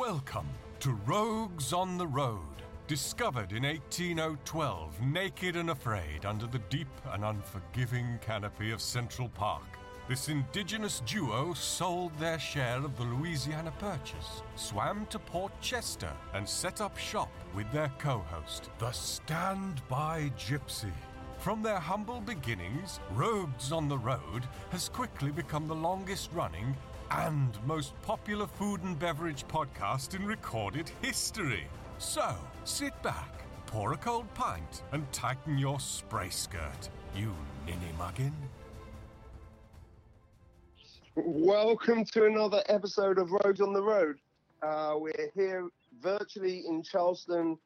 Welcome to Rogues on the Road. Discovered in 18012, naked and afraid under the deep and unforgiving canopy of Central Park, this indigenous duo sold their share of the Louisiana Purchase, swam to Port Chester, and set up shop with their co host, the Standby Gypsy. From their humble beginnings, Rogues on the Road has quickly become the longest running and most popular food and beverage podcast in recorded history. So, sit back, pour a cold pint, and tighten your spray skirt, you ninny muggin. Welcome to another episode of Rogues on the Road. Uh, we're here virtually in Charleston,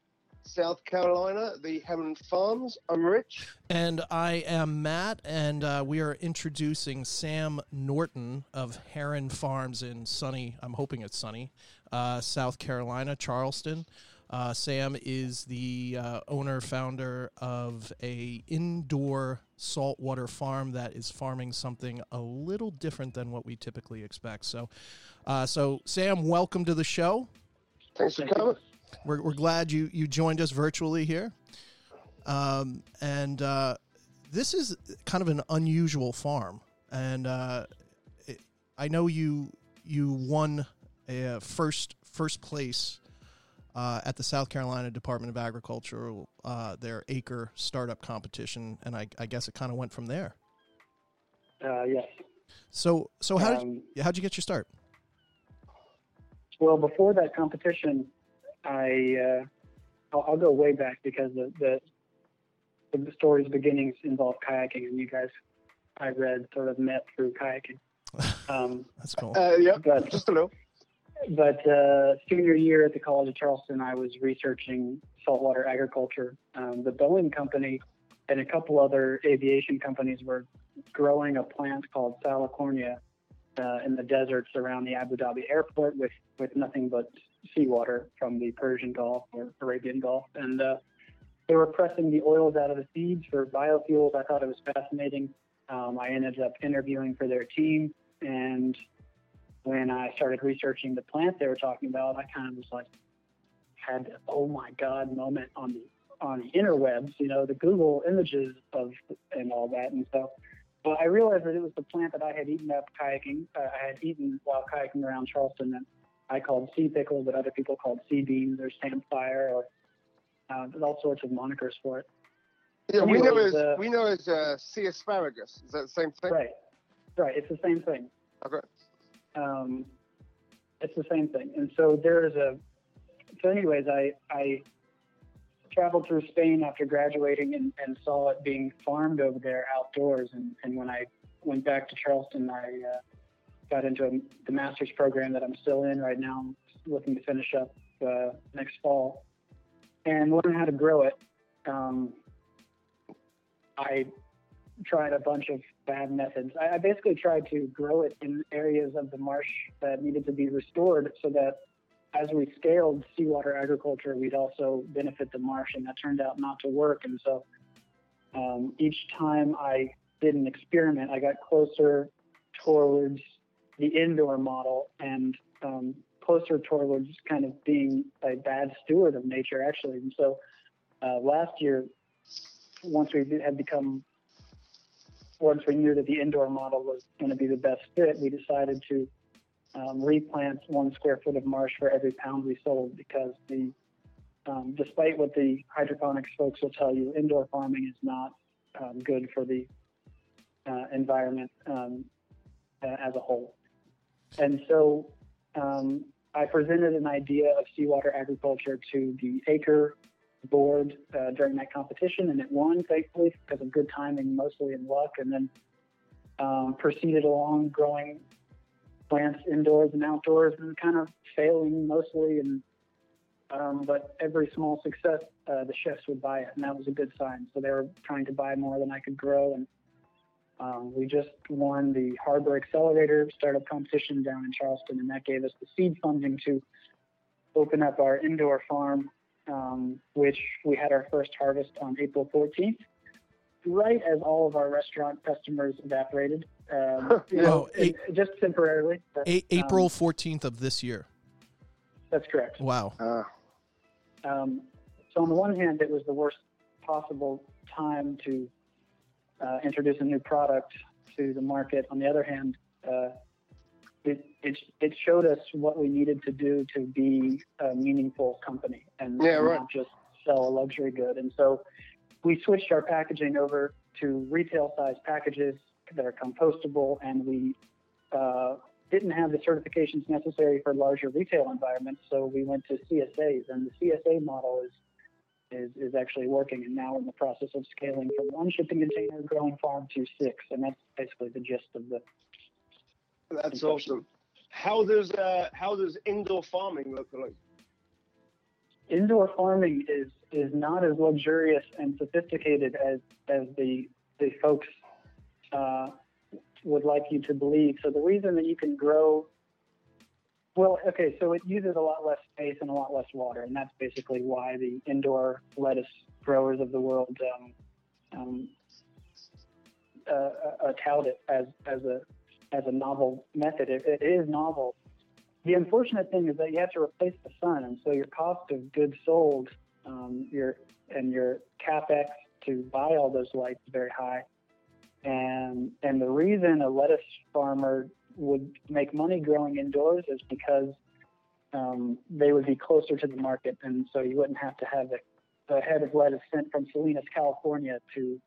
South Carolina, the Heron Farms. I'm Rich. And I am Matt, and uh, we are introducing Sam Norton of Heron Farms in sunny, I'm hoping it's sunny, uh, South Carolina, Charleston. Uh, Sam is the uh, owner founder of a indoor saltwater farm that is farming something a little different than what we typically expect. So, uh, so Sam, welcome to the show. Thanks for coming. We're, we're glad you you joined us virtually here, um, and uh, this is kind of an unusual farm. And uh, it, I know you you won a first first place uh, at the South Carolina Department of Agriculture, uh, their ACRE startup competition, and I, I guess it kind of went from there. Uh, yes. So, so how Um, did you, how'd you get your start? Well, before that competition, I uh, I'll, I'll go way back because the, the the story's beginnings involve kayaking, and you guys I read sort of met through kayaking. Um, That's cool. Uh, yeah, but just a little. but uh, senior year at the College of Charleston, I was researching saltwater agriculture. Um, the Boeing company and a couple other aviation companies were growing a plant called Salicornia uh, in the deserts around the Abu Dhabi airport with, with nothing but seawater from the Persian Gulf or Arabian Gulf. And uh, they were pressing the oils out of the seeds for biofuels. I thought it was fascinating. Um, I ended up interviewing for their team. And when I started researching the plant they were talking about, I kind of was like, had the, oh my God moment on the on the interwebs, you know, the Google images of and all that. And so, but I realized that it was the plant that I had eaten up kayaking. Uh, I had eaten while kayaking around Charleston that I called sea pickle, but other people called sea beans or samphire or uh, there's all sorts of monikers for it. Yeah, we know as uh, we know as uh, sea asparagus. Is that the same thing? Right, right. It's the same thing. Okay. um, it's the same thing. And so there is a. So, anyways, I I traveled through Spain after graduating and, and saw it being farmed over there outdoors. And, and when I went back to Charleston, I uh, got into a, the master's program that I'm still in right now. Looking to finish up uh, next fall and learn how to grow it. Um, I tried a bunch of bad methods. I, I basically tried to grow it in areas of the marsh that needed to be restored so that as we scaled seawater agriculture, we'd also benefit the marsh, and that turned out not to work. And so um, each time I did an experiment, I got closer towards the indoor model and um, closer towards kind of being a bad steward of nature, actually. And so uh, last year, once we had become once we knew that the indoor model was going to be the best fit, we decided to um, replant one square foot of marsh for every pound we sold because the um, despite what the hydroponics folks will tell you, indoor farming is not um, good for the uh, environment um, uh, as a whole. And so um, I presented an idea of seawater agriculture to the ACRE board uh, during that competition, and it won, thankfully, because of good timing, mostly in luck, and then um, proceeded along growing plants indoors and outdoors and kind of failing mostly. And um, but every small success, uh, the chefs would buy it, and that was a good sign. So they were trying to buy more than I could grow, and um, we just won the Harbor Accelerator startup competition down in Charleston, and that gave us the seed funding to open up our indoor farm, um, which we had our first harvest on April 14th, right as all of our restaurant customers evaporated. Um, you know, Oh, eight- and just temporarily. but, A- um, April 14th of this year. That's correct. Wow. Uh, Um, so on the one hand, it was the worst possible time to uh, introduce a new product to the market. On the other hand, uh, it, it it showed us what we needed to do to be a meaningful company and Yeah, right. not just sell a luxury good. And so we switched our packaging over to retail size packages that are compostable, and we uh, didn't have the certifications necessary for larger retail environments, so we went to CSAs, and the CSA model is is, is actually working, and now we're in the process of scaling from one shipping container growing farm to six, and that's basically the gist of the. that's awesome. How does uh, how does indoor farming look like? Indoor farming is is not as luxurious and sophisticated as as the the folks uh, would like you to believe. So the reason that you can grow Well, okay, so it uses a lot less space and a lot less water, and that's basically why the indoor lettuce growers of the world um, um, uh, uh, tout it as, as a as a novel method. It, it is novel. The unfortunate thing is that you have to replace the sun, and so your cost of goods sold, um, your and your capex to buy all those lights is very high. And and the reason a lettuce farmer would make money growing indoors is because um, they would be closer to the market, and so you wouldn't have to have a, a head of lettuce sent from Salinas, California, to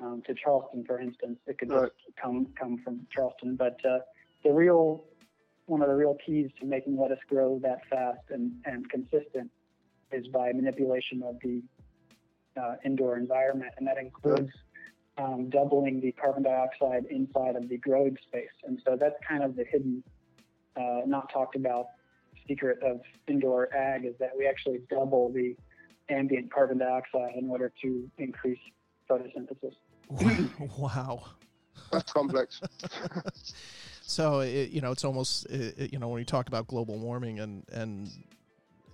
um, to Charleston, for instance. It could Right. just come come from Charleston. But uh, the real one of the real keys to making lettuce grow that fast and, and consistent is by manipulation of the uh, indoor environment, and that includes um, doubling the carbon dioxide inside of the growing space. And so that's kind of the hidden, uh, not talked about secret of indoor ag is that we actually double the ambient carbon dioxide in order to increase photosynthesis. wow. That's complex. So it, you know, it's almost it, it- you know when we talk about global warming and and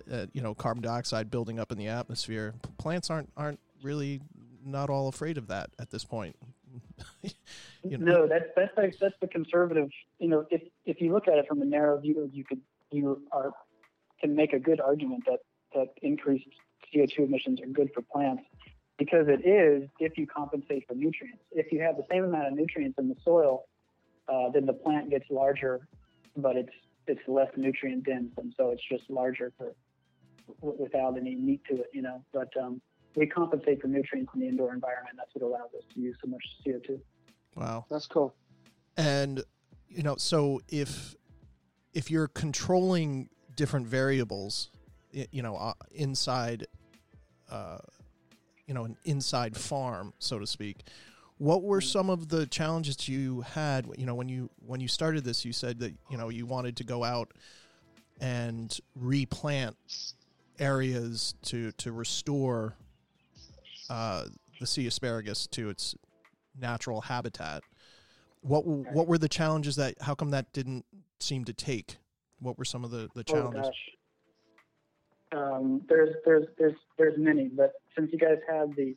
uh, you know carbon dioxide building up in the atmosphere, p- plants aren't aren't really not all afraid of that at this point. you know, No, that's that's like, that's the conservative. You know, if if you look at it from a narrow view, you could you are can make a good argument that that increased CO2 emissions are good for plants because it is if you compensate for nutrients. If you have the same amount of nutrients in the soil, uh, then the plant gets larger, but it's it's less nutrient dense, and so it's just larger for without any meat to it. You know, but um, we compensate for nutrients in the indoor environment. That's what allows us to use so much CO2. wow. That's cool. And you know, so if if you're controlling different variables, you know, uh, inside, uh, you know, an inside farm, so to speak, what were some of the challenges you had? You know, when you when you started this, you said that you know you wanted to go out and replant areas to to restore uh, the sea asparagus to its natural habitat. What what were the challenges that? How come that didn't seem to take? What were some of the the challenges? Oh. Um, there's there's there's there's many, but since you guys had the,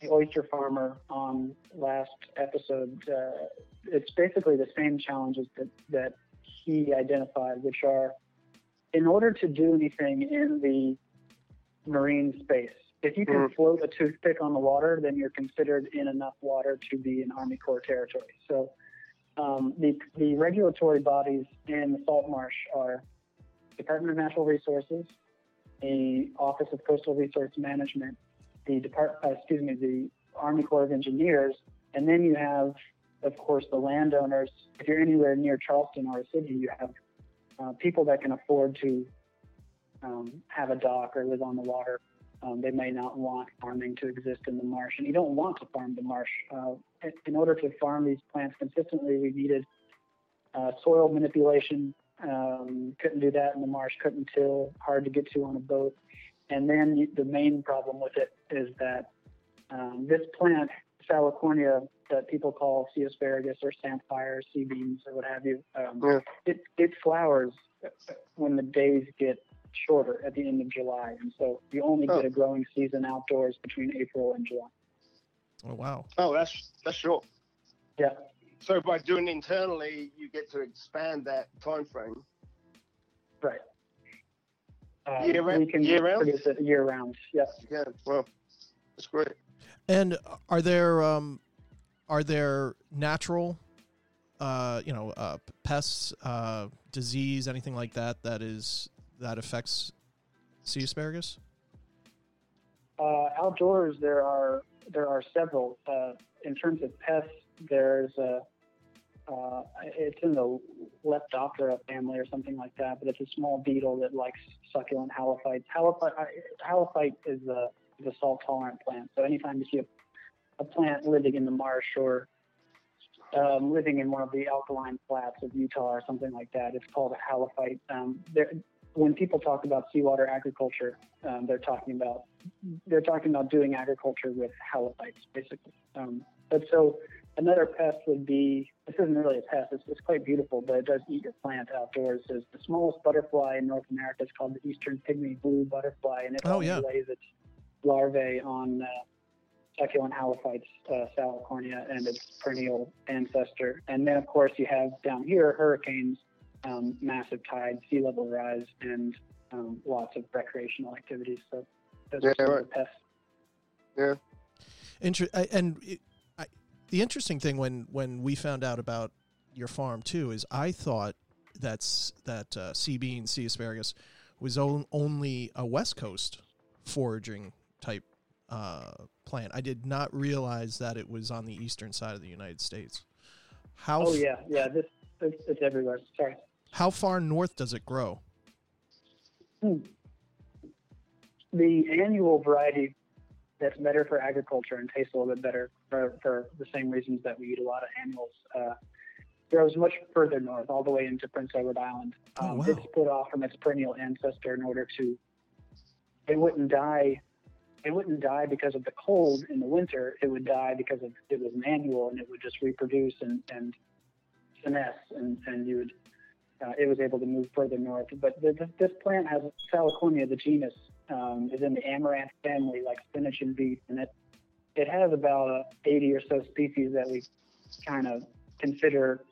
the oyster farmer on last episode, uh, it's basically the same challenges that that he identified, which are in order to do anything in the marine space. If you can float a toothpick on the water, then you're considered in enough water to be in Army Corps territory. So um, the, the regulatory bodies in the salt marsh are Department of Natural Resources, the Office of Coastal Resource Management, the Depart, uh, excuse me, the Army Corps of Engineers, and then you have, of course, the landowners. If you're anywhere near Charleston or a city, you have uh, people that can afford to um, have a dock or live on the water. Um, they may not want farming to exist in the marsh, and you don't want to farm the marsh. Uh, in- order to farm these plants consistently, we needed uh, soil manipulation. Um, couldn't do that in the marsh. Couldn't till. Hard to get to on a boat. And then you- the main problem with it is that um, this plant, Salicornia, that people call sea asparagus or samphire, sea beans, or what have you, um, Yeah. it, it flowers when the days get shorter at the end of July. And so you only Oh. get a growing season outdoors between April and July. Oh wow! Oh, that's that's short. Yeah. So by doing internally, you get to expand that time frame. Right. uh, Year ra- we can year round? produce it year round. Yes. Yeah, well, that's great. And are there um, are there natural, uh, you know, uh, pests, uh, disease, anything like that that is that affects sea asparagus? Uh, outdoors, there are there are several. Uh, in terms of pests, there's a uh, it's in the Lepidoptera family or something like that, but it's a small beetle that likes succulent halophytes. Halophyte, halophyte is a, is a salt tolerant plant. So anytime you see a, a plant living in the marsh or um, living in one of the alkaline flats of Utah or something like that, it's called a halophyte. Um, there, when people talk about seawater agriculture, um, they're talking about they're talking about doing agriculture with halophytes, basically. Um, but so another pest would be this isn't really a pest; it's, it's quite beautiful, but it does eat your plant outdoors. Is the smallest butterfly in North America. is called the eastern pygmy blue butterfly, and it Oh, yeah. lays its larvae on uh, succulent halophytes, uh, salicornia, and its perennial ancestor. And then, of course, you have down here hurricanes, um, massive tides, sea level rise, and um, lots of recreational activities. So those Yeah, are right. the pests. Inter- I- and it, I, the interesting thing when when we found out about your farm too is I thought that's that uh, sea bean, sea asparagus was on, only a West Coast foraging type uh, plant. I did not realize that it was on the eastern side of the United States. How Oh yeah, yeah. This it's, it's everywhere. Sorry. How far north does it grow? The annual variety that's better for agriculture and tastes a little bit better for, for the same reasons that we eat a lot of annuals. Uh, grows much further north, all the way into Prince Edward Island. Oh, Um, wow. It's split off from its perennial ancestor in order to. It wouldn't die. It wouldn't die because of the cold in the winter. It would die because of it was an annual and it would just reproduce and and finesse and and you would. Uh, it was able to move further north, but the, the, this plant has Salicornia, the genus, um, is in the amaranth family, like spinach and beet, and it it has about uh, 80 or so species that we kind of consider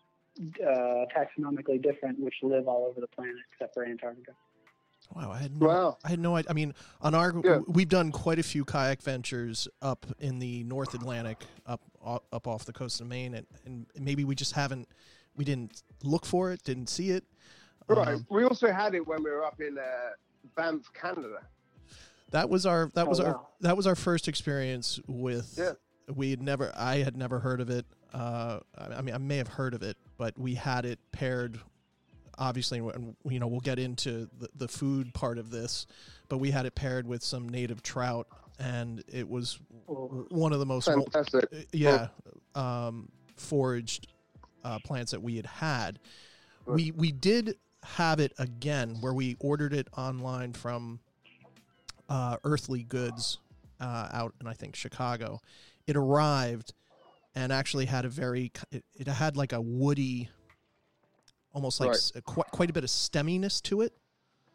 uh, taxonomically different, which live all over the planet except for Antarctica. Wow, I had no, Wow. I had no idea. I mean, on our Yeah. we've done quite a few kayak ventures up in the North Atlantic, up up off the coast of Maine, and, and maybe we just haven't, we didn't look for it, didn't see it. Right. Um, we also had it when we were up in uh, Banff, Canada. that was our that Oh, was our wow. that was our first experience with. Yeah. We had never, I had never heard of it. Uh, I mean, I may have heard of it, but we had it paired. Obviously, and you know, we'll get into the, the food part of this, but we had it paired with some native trout, and it was Oh, one of the most Fantastic. yeah um, foraged uh, plants that we had had. Right. We we did have it again where we ordered it online from uh, Earthly Goods uh, out in I think Chicago. It arrived and actually had a very it, it had like a woody, almost like Right. s- quite quite a bit of stemminess to it.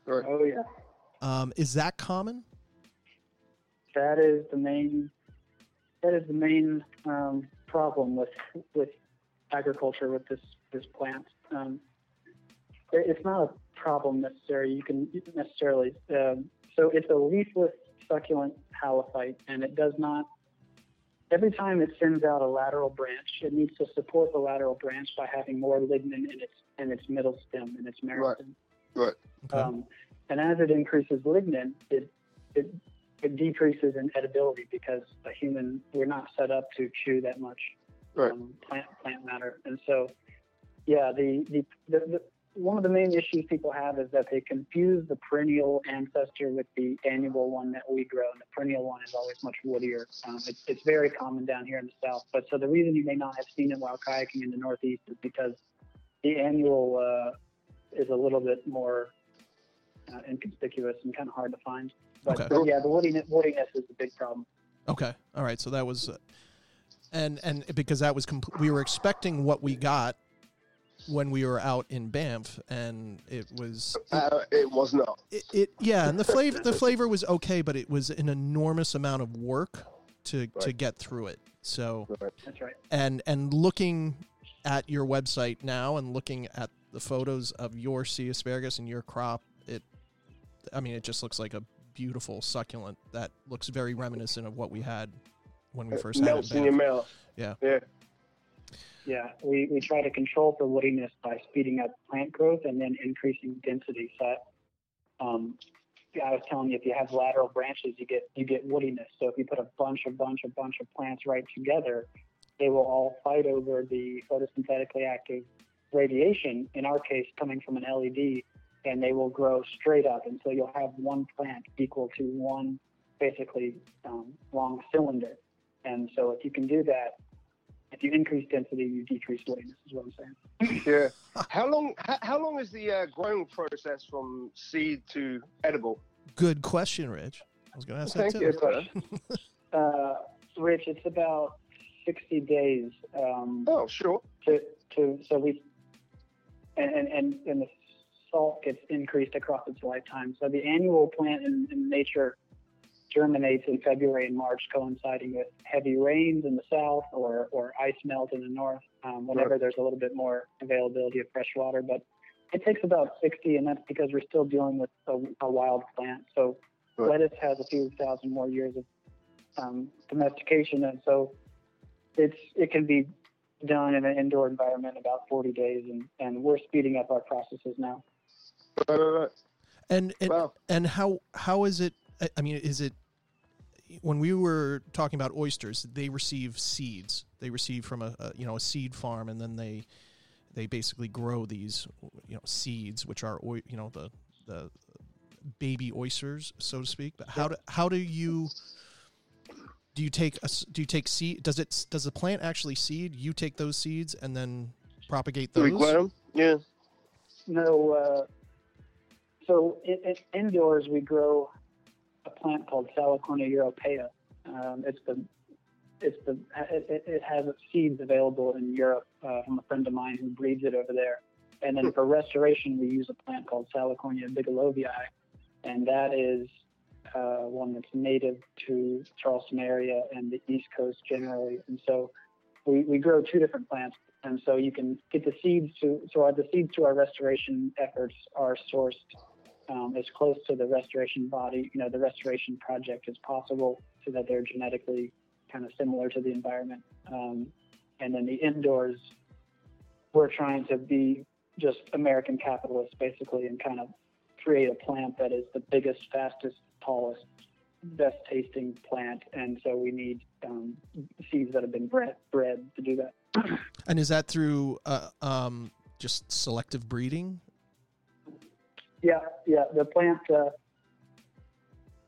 Right. oh yeah, Um, is that common? that is the main. That is the main um, problem with with agriculture with this this plant. Um, it- it's not a problem necessarily. You can necessarily. Um, so it's a leafless succulent halophyte, and it does not. Every time it sends out a lateral branch, it needs to support the lateral branch by having more lignin in its in its middle stem in its meristem. Right. Okay. Um, and as it increases lignin, it, it it decreases in edibility because a human we're not set up to chew that much Right. um, plant plant matter. And so, yeah, the, the, the, the one of the main issues people have is that they confuse the perennial ancestor with the annual one that we grow, and the perennial one is always much woodier. Um, it's, it's very common down here in the south. But so the reason you may not have seen it while kayaking in the northeast is because the annual uh, is a little bit more uh, inconspicuous and kind of hard to find. But, Okay. but yeah, the woodiness, woodiness is a big problem. Okay. All right. So that was, uh, and and because that was compl- we were expecting what we got when we were out in Banff, and it was Uh, it was not. it, it yeah, and the flavor the flavor was okay, but it was an enormous amount of work to to get through it. So That's right. and and looking at your website now and looking at the photos of your sea asparagus and your crop, it I mean, it just looks like a beautiful succulent that looks very reminiscent of what we had when we It first had it. melts in in your mouth. Yeah. Yeah. Yeah, we, we try to control for woodiness by speeding up plant growth and then increasing density. So, um, I was telling you, if you have lateral branches, you get you get woodiness. So if you put a bunch, a bunch, a bunch of plants right together, they will all fight over the photosynthetically active radiation. In our case, coming from an LED, and they will grow straight up, and so you'll have one plant equal to one basically um, long cylinder. And so if you can do that, if you increase density, you decrease woodiness. Is what I'm saying. Yeah. How long? How, how long is the uh, growing process from seed to edible? Good question, Rich. I was going to ask Thank that you. too. sir. Uh, Rich, it's about 60 days um, Oh, sure. to, to so we and, and, and, and the salt gets increased across its lifetime. So the annual plant in, in nature germinates in February and March, coinciding with heavy rains in the south or, or ice melt in the north, um, whenever there's a little bit more availability of fresh water. But it takes about 60, and that's because we're still dealing with a, a wild plant. So Right. lettuce has a few thousand more years of um, domestication, and so it's it can be done in an indoor environment about 40 days, and, and we're speeding up our processes now. Right, right, right. And and, Wow. and how how is it? I- I mean, is it when we were talking about oysters? They receive seeds. They receive from a, a you know a seed farm, and then they they basically grow these you know seeds, which are you know the the baby oysters, so to speak. But how do how do you do you take a, s- do you take seed? Does it does the plant actually seed? You take those seeds and then propagate Do we those. grow 'em? Yeah. No, uh, so in, in, indoors we grow a plant called Salicornia europaea. Um, it's the it's the it, it- it has seeds available in Europe uh, from a friend of mine who breeds it over there. And then for restoration, we use a plant called Salicornia bigelovii, and that is uh, one that's native to Charleston area and the East Coast generally. And so we, we grow two different plants and so you can get the seeds to so our, the seeds to our restoration efforts are sourced um, as close to the restoration body you know the restoration project as possible so that they're genetically kind of similar to the environment. Um, and then the indoors we're trying to be just american capitalists basically and kind of create a plant that is the biggest fastest tallest best tasting plant. And so we need um, seeds that have been bred bred to do that. And is that through uh, um, just selective breeding? Yeah, yeah. The plant. Uh,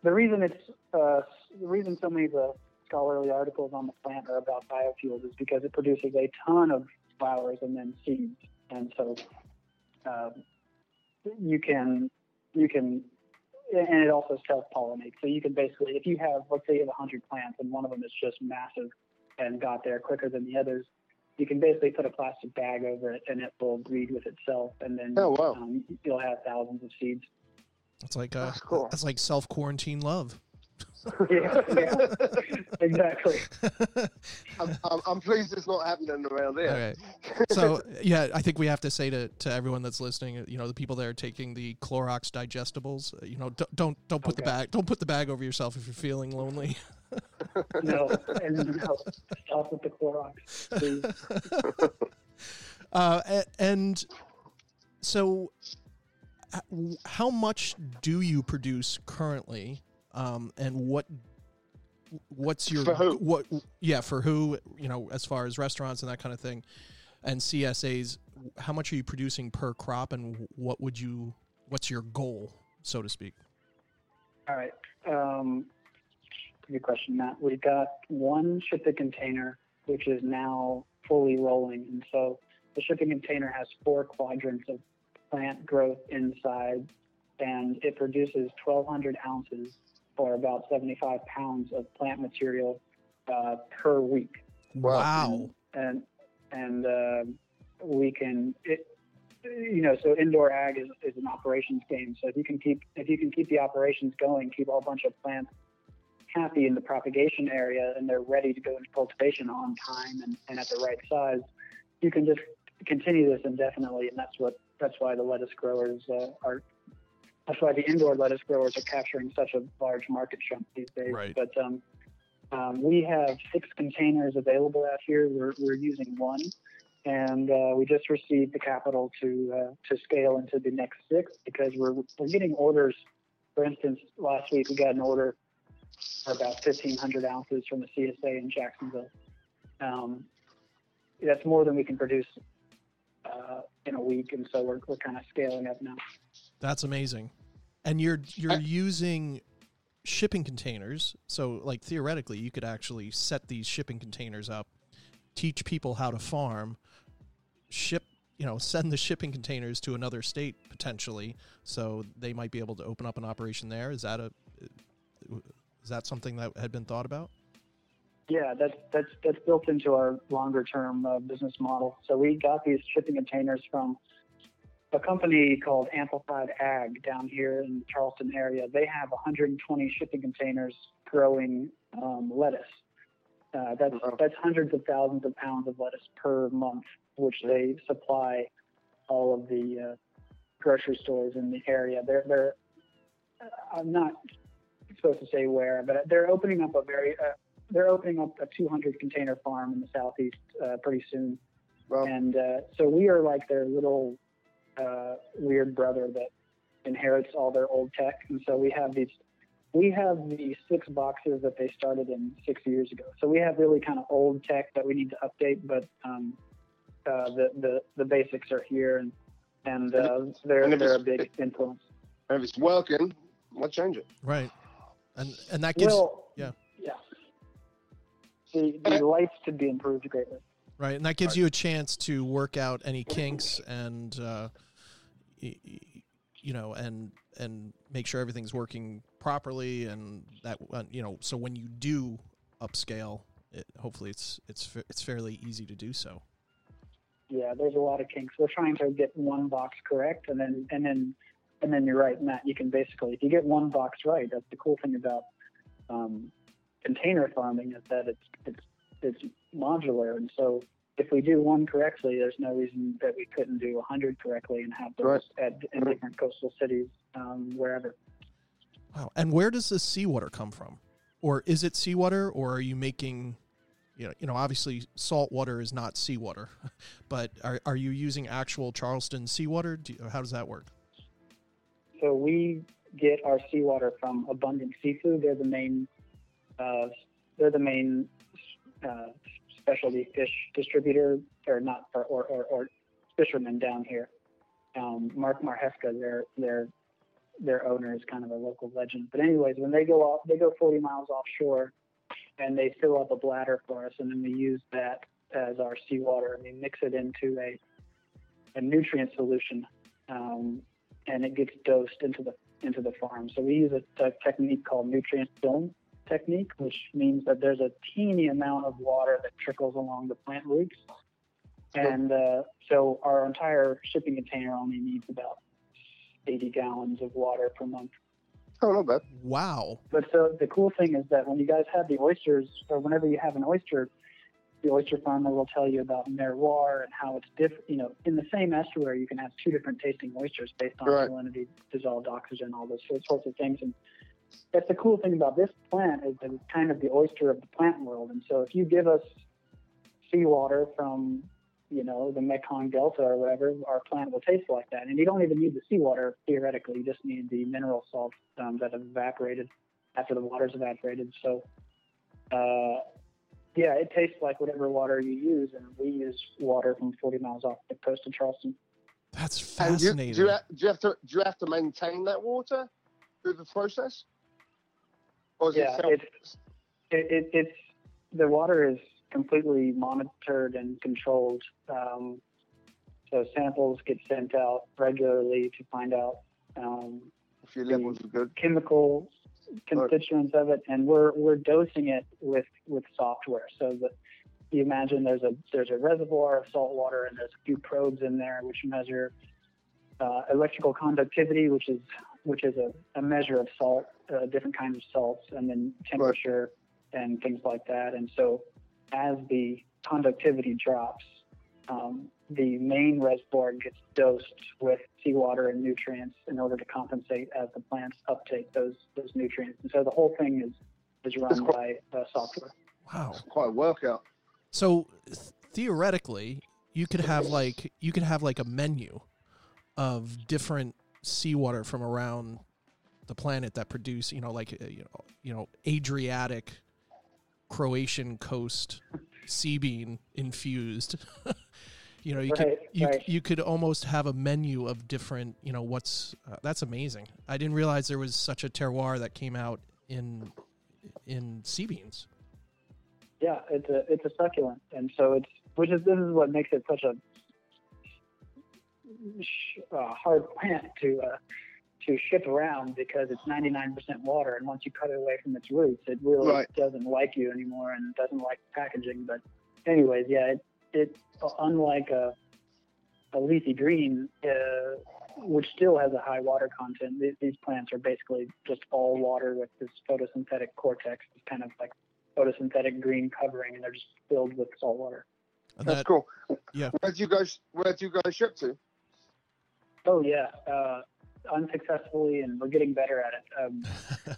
the reason it's uh, the reason so many of the scholarly articles on the plant are about biofuels is because it produces a ton of flowers and then seeds, and so um, you can you can and it also self pollinates. So you can basically, if you have, let's say you have 100 plants and one of them is just massive and got there quicker than the others, you can basically put a plastic bag over it and it will breed with itself, and then Oh, wow. um, you'll have thousands of seeds. It's like uh, That's cool. That's like self quarantine love. yeah, yeah, exactly. I'm, I'm, I'm pleased it's not happening around here. Okay. So yeah, I think we have to say to, to everyone that's listening, you know, the people that are taking the Clorox digestibles, uh, you know, don't don't, don't put the bag don't put the bag over yourself if you're feeling lonely. No, and no, stop with the Clorox, please. Uh, and so, how much do you produce currently, um, and what what's your For who? what? Yeah, for who? You know, as far as restaurants and that kind of thing, and CSAs. How much are you producing per crop, and what would you? What's your goal, so to speak? All right. Um, good question, Matt. We've got one shipping container, which is now fully rolling. And so the shipping container has four quadrants of plant growth inside, and it produces 1,200 ounces or about 75 pounds of plant material uh, per week. Wow. and and uh, we can it, you know so indoor ag is, is an operations game so if you can keep if you can keep the operations going keep a whole bunch of plants happy in the propagation area and they're ready to go into cultivation on time and, and at the right size you can just continue this indefinitely and that's what that's why the lettuce growers uh, are that's why the indoor lettuce growers are capturing such a large market chunk these days. Right. But um, um, we have six containers available out here. We're, we're using one, and uh, we just received the capital to uh, to scale into the next six because we're we're getting orders. For instance, last week we got an order for about 1,500 ounces from the CSA in Jacksonville. Um, that's more than we can produce uh, in a week, and so we're, we're kind of scaling up now. That's amazing. And you're you're I- using shipping containers. So like theoretically you could actually set these shipping containers up, teach people how to farm, ship, you know, send the shipping containers to another state potentially. So they might be able to open up an operation there. Is that a is that something that had been thought about? Yeah, that's that's that's built into our longer term uh, business model. So we got these shipping containers from a company called Amplified Ag down here in the Charleston area. They have 120 shipping containers growing um, lettuce. Uh, that's Wow. that's hundreds of thousands of pounds of lettuce per month, which they supply all of the uh, grocery stores in the area. They're they're uh, I'm not supposed to say where, but they're opening up a very uh, they're opening up a 200 container farm in the southeast uh, pretty soon, Well, and uh, so we are like their little uh, weird brother that inherits all their old tech, and so we have these. We have the six boxes that they started in six years ago. So we have really kind of old tech that we need to update, but um, uh, the, the the basics are here, and and uh, they're and if they're a big influence. if it's working, why change it? Right. And and that gives well, yeah. yeah. The the lights could be improved greatly. Right, and that gives you a chance to work out any kinks and uh, y- y- you know, and and make sure everything's working properly, and that uh, you know, so when you do upscale, it, hopefully it's it's it's fairly easy to do so. Yeah, there's a lot of kinks. We're trying to get one box correct, and then and then and then you're right, Matt. You can basically, if you get one box right, that's the cool thing about um, container farming is that it's it's it's modular, and so if we do one correctly, there's no reason that we couldn't do a hundred correctly and have those Right. at in Right. different coastal cities um, wherever. Wow, and where does this seawater come from, or is it seawater, or are you making you know, you know, obviously salt water is not seawater, but are, are you using actual Charleston seawater? Do you, how does that work? So we get our seawater from Abundant Seafood. They're the main, uh, they're the main uh, specialty fish distributor, or not, or or, or, or fisherman down here. Um, Mark Marhefka, their their their owner is kind of a local legend. But anyways, when they go off, they go 40 miles offshore, and they fill up a bladder for us, and then we use that as our seawater, and we mix it into a a nutrient solution. Um, and it gets dosed into the into the farm. So we use a, a technique called nutrient film technique, which means that there's a teeny amount of water that trickles along the plant roots, and uh, so our entire shipping container only needs about 80 gallons of water per month. Oh, not bad. Wow. But so the cool thing is that when you guys have the oysters, or whenever you have an oyster, the oyster farmer will tell you about terroir and how it's different. You know, in the same estuary, you can have two different tasting oysters based on Right. salinity, dissolved oxygen, all those sorts of things. And that's the cool thing about this plant is that it's kind of the oyster of the plant world. And so if you give us seawater from you know, the Mekong Delta or whatever, our plant will taste like that. And you don't even need the seawater theoretically; you just need the mineral salts um, that have evaporated after the water's evaporated. So, uh, yeah, it tastes like whatever water you use, and we use water from 40 miles off the coast of Charleston. That's And do you, fascinating. do, you, ha- do you have to do you have to maintain that water through the process? Or is Yeah, it self- it's it, it, it's the water is completely monitored and controlled. Um, so samples get sent out regularly to find out um, if your levels are good? chemical constituents of it, and we're we're dosing it with with software. So that you imagine there's a there's a reservoir of salt water, and there's a few probes in there which measure uh, electrical conductivity, which is which is a, a measure of salt, uh, different kinds of salts, and then temperature and things like that. And so as the conductivity drops, um, the main reservoir gets dosed with seawater and nutrients in order to compensate as the plants uptake those those nutrients. And so the whole thing is is run That's by uh, software. Wow. Quite a workout. So th- theoretically, you could have like you could have like a menu of different seawater from around the planet that produce, you know, like uh, you know, you know, Adriatic, Croatian coast sea bean infused. you know, you could you right. you could almost have a menu of different, you know, what's uh, that's amazing. I didn't realize there was such a terroir that came out in in sea beans. Yeah, it's a it's a succulent, and so it's which is this is what makes it such a uh, hard plant to uh, to ship around because it's 99% water, and once you cut it away from its roots, it really Right. doesn't like you anymore and doesn't like packaging. But anyways, yeah, it it unlike a a leafy green, uh, which still has a high water content. These, these plants are basically just all water with this photosynthetic cortex, this kind of like photosynthetic green covering, and they're just filled with salt water. And That's that- cool. yeah. Where do you guys Where do you guys ship to? Oh yeah, uh, unsuccessfully, and we're getting better at it. Um,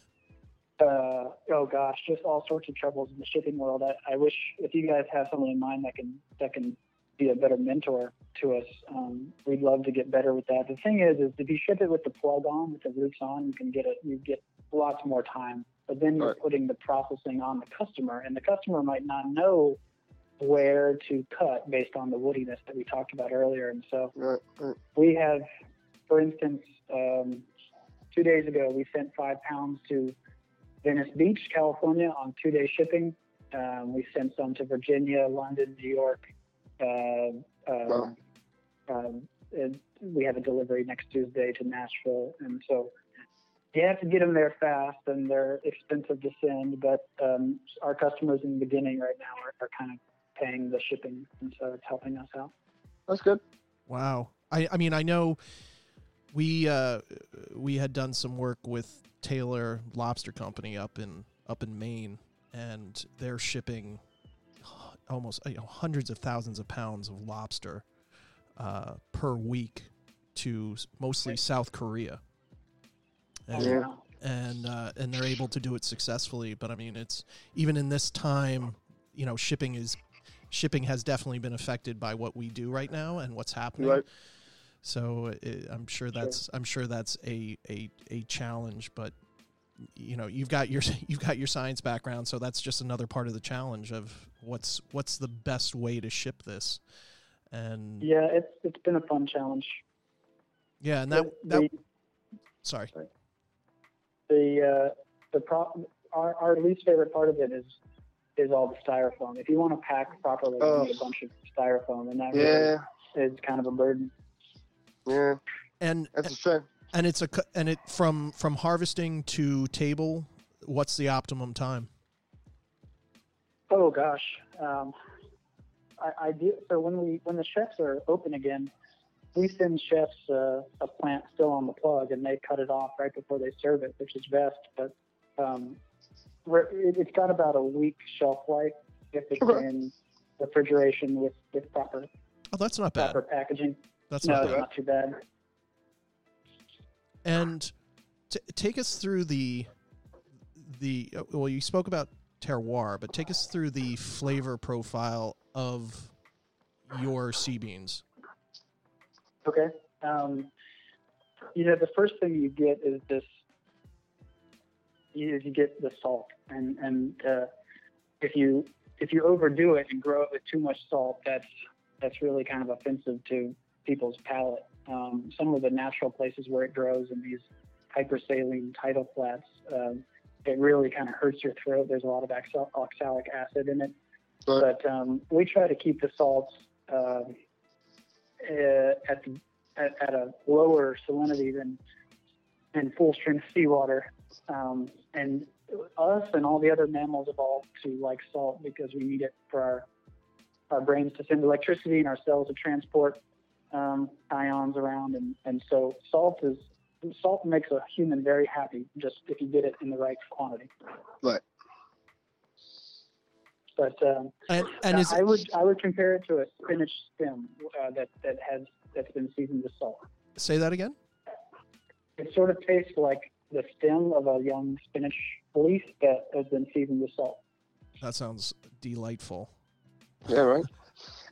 uh, oh gosh, just all sorts of troubles in the shipping world. I, I wish if you guys have someone in mind that can that can be a better mentor to us, um, we'd love to get better with that. The thing is, is if you ship it with the plug on, with the roots on, you can get it. You get lots more time. But then you're Right. putting the processing on the customer, and the customer might not know where to cut based on the woodiness that we talked about earlier. And so Right, right. we have, for instance, um, two days ago, we sent five pounds to Venice Beach, California, on two-day shipping. Um, we sent some to Virginia, London, New York. Uh, um, Wow. um, and we have a delivery next Tuesday to Nashville, and so you have to get them there fast, and they're expensive to send. But um, our customers in the beginning right now are, are kind of paying the shipping, and so it's helping us out. That's good. Wow. I, I mean, I know we uh, we had done some work with Taylor Lobster Company up in up in Maine, and they're shipping almost you know, hundreds of thousands of pounds of lobster uh, per week to mostly South Korea. And, Yeah. and uh, and they're able to do it successfully. But I mean, it's even in this time, you know, shipping is shipping has definitely been affected by what we do right now and what's happening. Right. So it, I'm sure that's I'm sure that's a, a a challenge, but you know you've got your you've got your science background, so that's just another part of the challenge of what's what's the best way to ship this, and yeah, Yeah, it's it's been a fun challenge. Yeah, and that the, that sorry, the uh, the pro- our, our least favorite part of it is is all the styrofoam. If you want to pack properly, you need a bunch of styrofoam, and that Yeah, really is kind of a burden. Yeah. and That's a shame. and it's a cu- and it from from harvesting to table. What's the optimum time? Oh gosh, um, I, I do. So when we when the chefs are open again, we send chefs uh, a plant still on the plug, and they cut it off right before they serve it, which is best. But um, we're, it, it's got about a week shelf life if it's in refrigeration with, with proper Oh, that's not bad. proper packaging. That's no, not bad. not too bad. And t- take us through the the uh, well, you spoke about terroir, but take us through the flavor profile of your sea beans. Okay. Um, you know, the first thing you get is this. You, you get the salt, and and uh, if you if you overdo it and grow it with too much salt, that's that's really kind of offensive to people's palate. Um, some of the natural places where it grows in these hypersaline tidal flats, um, it really kind of hurts your throat. There's a lot of oxal- oxalic acid in it, Right. but um, we try to keep the salts. Um, uh, at, the, at at a lower salinity than than full strength seawater. Um, and us and all the other mammals evolved to like salt because we need it for our our brains to send electricity and our cells to transport um, ions around. And, and so salt is salt makes a human very happy just if you get it in the right quantity. Right. But um, And and is I would I would compare it to a spinach stem uh, that that has that's been seasoned with salt. Say that again. It sort of tastes like the stem of a young spinach leaf that has been seasoned with salt. That sounds delightful. Yeah, right.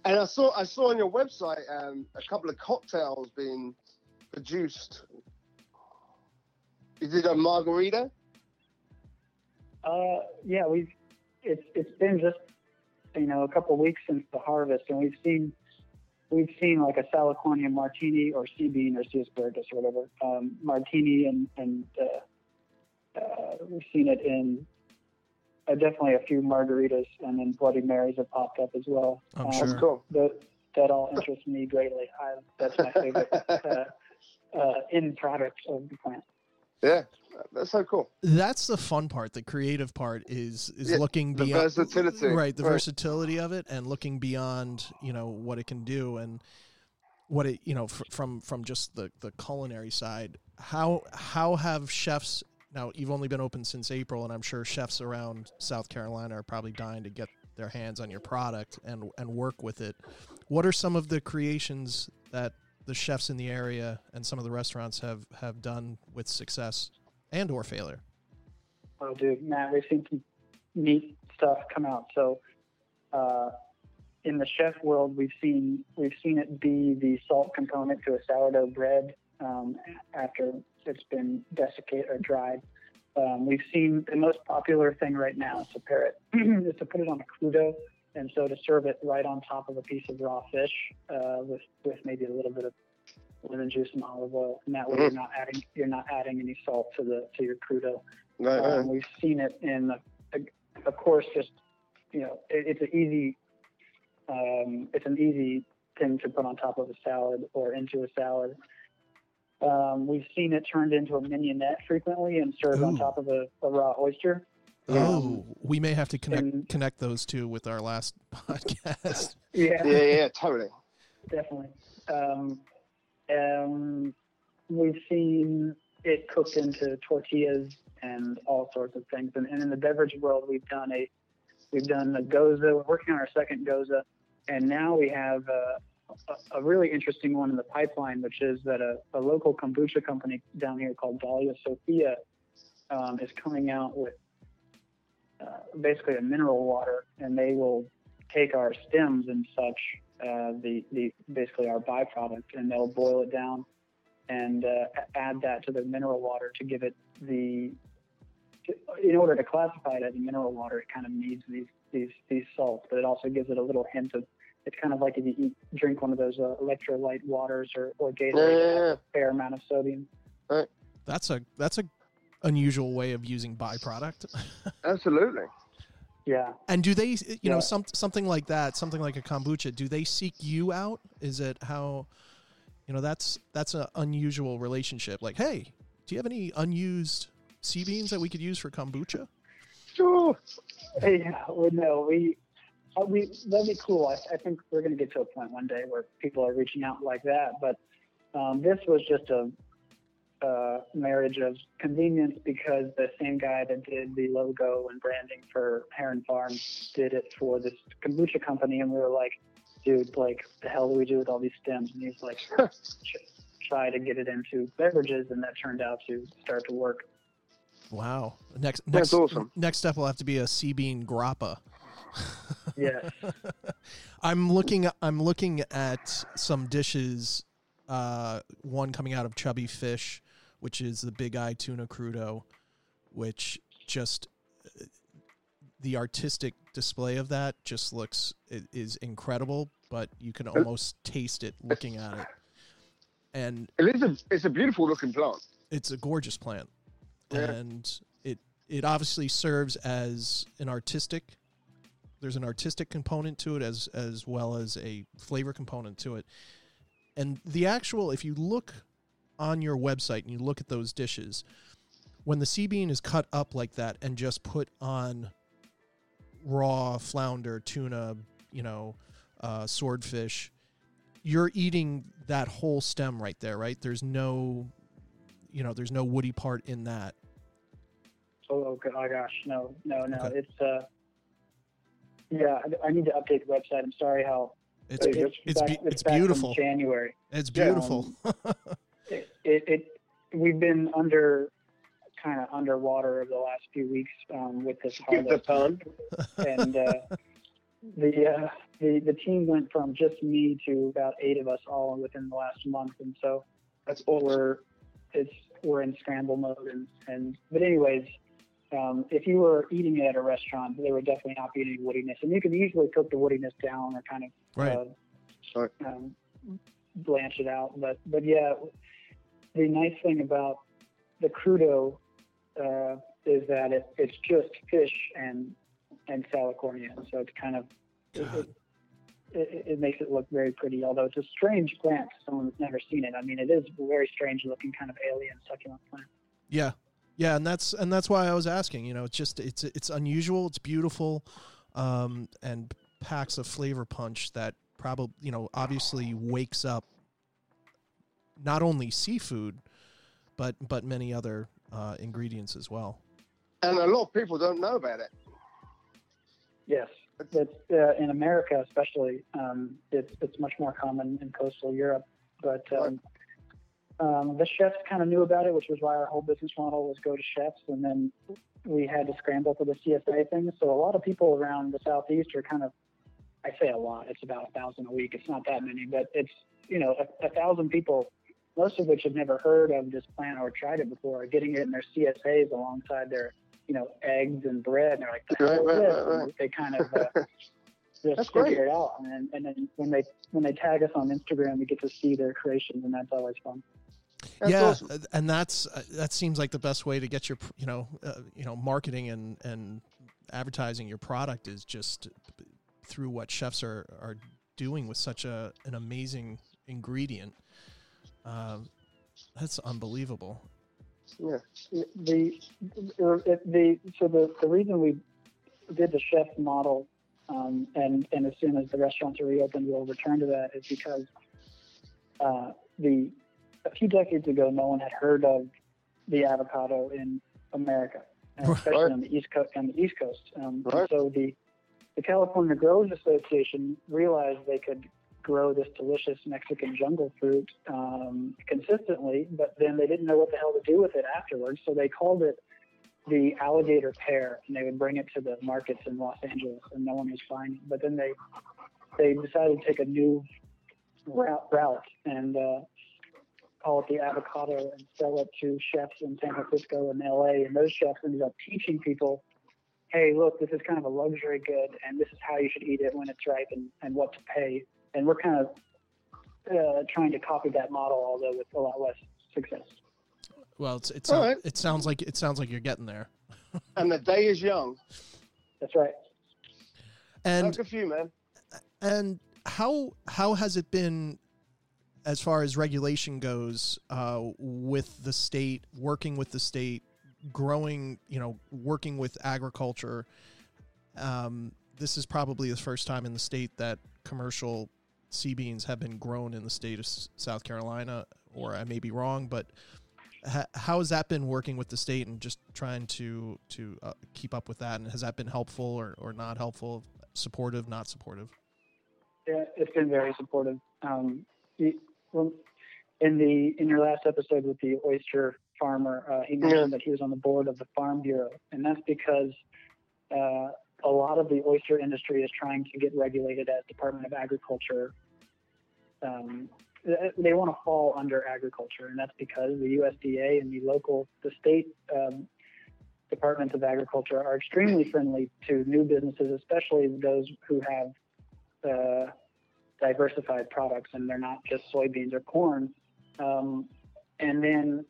And I saw I saw on your website um, a couple of cocktails being produced. Is it a margarita? Uh, yeah, we've it's it's been just you know a couple weeks since the harvest, and we've seen we've seen like a Salicornia martini or sea bean or sea asparagus or whatever um, martini, and and uh, uh, we've seen it in uh, definitely a few margaritas, and then Bloody Marys have popped up as well. I'm Um, sure. That's cool. That that all interests me greatly. I, that's my favorite uh, uh, end product of the plant. Yeah, that's so cool. That's the fun part. The creative part is is Yeah, looking the beyond versatility. right? The Right. versatility of it and looking beyond you know what it can do and what it you know fr- from from just the the culinary side. How how have chefs now? You've only been open since April, and I'm sure chefs around South Carolina are probably dying to get their hands on your product and and work with it. What are some of the creations that the chefs in the area and some of the restaurants have have done with success and or failure? Oh, dude, Matt, we've seen some neat stuff come out. So, uh, in the chef world, we've seen we've seen it be the salt component to a sourdough bread um, after it's been desiccated or dried. Um, we've seen the most popular thing right now is to pair it is to put it on a crudo, and so to serve it right on top of a piece of raw fish uh, with with maybe a little bit of lemon juice and olive oil, and that way you're not adding you're not adding any salt to the to your crudo. Right, right. Um, we've seen it in, of course, just you know, it, it's an easy, um, it's an easy thing to put on top of a salad or into a salad. Um, we've seen it turned into a mignonette frequently and served on top of a, a raw oyster. Oh, we may have to connect and- connect those two with our last podcast. Yeah, yeah, yeah, totally. definitely. Um, um, we've seen it cooked into tortillas and all sorts of things. And, and in the beverage world, we've done a we've done a Gose. We're working on our second Gose, and now we have a, a, really interesting one in the pipeline, which is that a, a local kombucha company down here called Dahlia Sophia um, is coming out with uh, basically a mineral water, and they will take our stems and such, uh, the the basically our byproduct, and they'll boil it down and uh, add that to the mineral water to give it the. In order to classify it as a mineral water, it kind of needs these these these salts, but it also gives it a little hint of. It's kind of like if you eat, drink one of those uh, electrolyte waters or or Gatorade, Yeah, yeah, yeah. a fair amount of sodium. That's a that's a unusual way of using byproduct. Absolutely. Yeah. and do they, you know, some something like that, something like a kombucha? Do they seek you out? Is it how, you know, that's that's an unusual relationship. Like, hey, do you have any unused sea beans that we could use for kombucha? Sure. Yeah, well, no, we, uh, we that'd be cool. I, I think we're going to get to a point one day where people are reaching out like that. But um, this was just a uh, marriage of convenience because the same guy that did the logo and branding for Heron Farms did it for this kombucha company, and we were like, dude, like, the hell do we do with all these stems? And he's like, try to get it into beverages, and that turned out to start to work. Wow. Next That's awesome. next step will have to be a sea bean grappa. Yes. I'm looking I'm looking at some dishes uh, one coming out of Chubby Fish, which is the Big Eye Tuna Crudo, which just uh, the artistic display of that just looks is incredible, but you can almost taste it looking at it. And It is a it's a beautiful looking plant. it's a gorgeous plant, Yeah. and it it obviously serves as an artistic. There's an artistic component to it as as well as a flavor component to it, and the actual if you look on your website and you look at those dishes, when the sea bean is cut up like that and just put on raw flounder, tuna, you know, uh, swordfish, you're eating that whole stem right there, right? There's no, you know, there's no woody part in that. Oh, oh, go- gosh, no, no, no. Okay. It's uh, yeah. I, I need to update the website. I'm sorry how It's it's, be- it's back, be- it's back from beautiful. January. It's Yeah, beautiful. it, it we've been under kind of underwater over the last few weeks um, with this Give the harvest, pun. and uh, the uh, the the team went from just me to about eight of us all within the last month, and so That's awesome. we're it's we're in scramble mode and and but anyways um, if you were eating it at a restaurant there would definitely not be any woodiness and you can easily cook the woodiness down or kind of Right. uh, um, blanch it out but but yeah the nice thing about the crudo uh, is that it, it's just fish and and salicornia so it's kind of it, it, it, it makes it look very pretty, although it's a strange plant to someone that's never seen it. I mean, it is a very strange looking kind of alien succulent plant. Yeah, yeah, and that's and that's why I was asking. You know, it's just it's it's unusual, it's beautiful, um, and packs a flavor punch that probably you know obviously wakes up not only seafood, but but many other uh, ingredients as well. And a lot of people don't know about it. Yes, it's uh, in America, especially. Um, it's it's much more common in coastal Europe, but um, um, the chefs kind of knew about it, which was why our whole business model was go to chefs, and then we had to scramble for the CSA thing. So a lot of people around the southeast are kind of, I say a lot, it's about a thousand a week. It's not that many, but it's you know a, a thousand people, most of which have never heard of this plant or tried it before, are getting it in their CSAs alongside their you know eggs and bread, and they're like, the Right, right, right, right. And they kind of. Uh, just That's figure great. it out. And then, and then when they when they tag us on Instagram, we get to see their creations, and that's always fun. That's yeah, awesome. uh, and that's uh, that seems like the best way to get your you know uh, you know marketing and and advertising your product is just through what chefs are are doing with such a an amazing ingredient. Um, that's unbelievable. Yeah. The the, the so the the reason we did the chef model, um, and and as soon as the restaurants are reopened, we'll return to that, is because uh, the a few decades ago, no one had heard of the avocado in America, and Right. especially on the east coast. On the east coast, um, Right. so the the California Growers Association realized they could grow this delicious Mexican jungle fruit um, consistently, but then they didn't know what the hell to do with it afterwards. So they called it the alligator pear, and they would bring it to the markets in Los Angeles, and no one was buying it. But then they they decided to take a new route, route and uh, call it the avocado and sell it to chefs in San Francisco and LA. And those chefs ended up teaching people, hey, look, this is kind of a luxury good, and this is how you should eat it when it's ripe and, and what to pay. And we're kind of uh, trying to copy that model, although with a lot less success. Well, it's it's All right. it sounds like it sounds like you're getting there. And the day is young. That's right. And Good for you, man. And how how has it been as far as regulation goes uh, with the state, working with the state, growing, you know, working with agriculture? Um, this is probably the first time in the state that commercial sea beans have been grown in the state of South Carolina, or I may be wrong, but ha- how has that been working with the state and just trying to to uh, keep up with that? And has that been helpful or, or not helpful? Supportive, not supportive? Yeah, it's been very supportive. Um, in the in your last episode with the oyster farmer, uh, he mentioned that he was on the board of the Farm Bureau, and that's because uh, a lot of the oyster industry is trying to get regulated as Department of Agriculture. Um, they- want to fall under agriculture, and that's because the USDA and the local, the state um, departments of agriculture are extremely friendly to new businesses, especially those who have uh, diversified products and they're not just soybeans or corn. Um, and then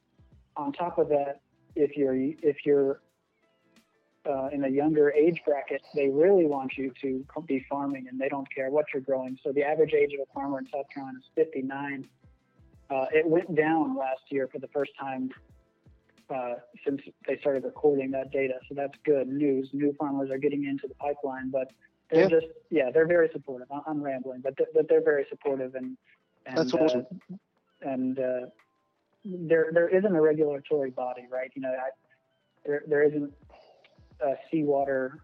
on top of that, if you're if you're uh, in a younger age bracket, they really want you to be farming and they don't care what you're growing. So the average age of a farmer in South Carolina is 59. Uh, it went down last year for the first time uh, since they started recording that data. So that's good news. New farmers are getting into the pipeline, but they're Yeah. just yeah, they're very supportive. I- I'm rambling, but they're, but they're very supportive and and That's awesome. uh, and uh, there there isn't a regulatory body, right? You know, I, there there isn't a seawater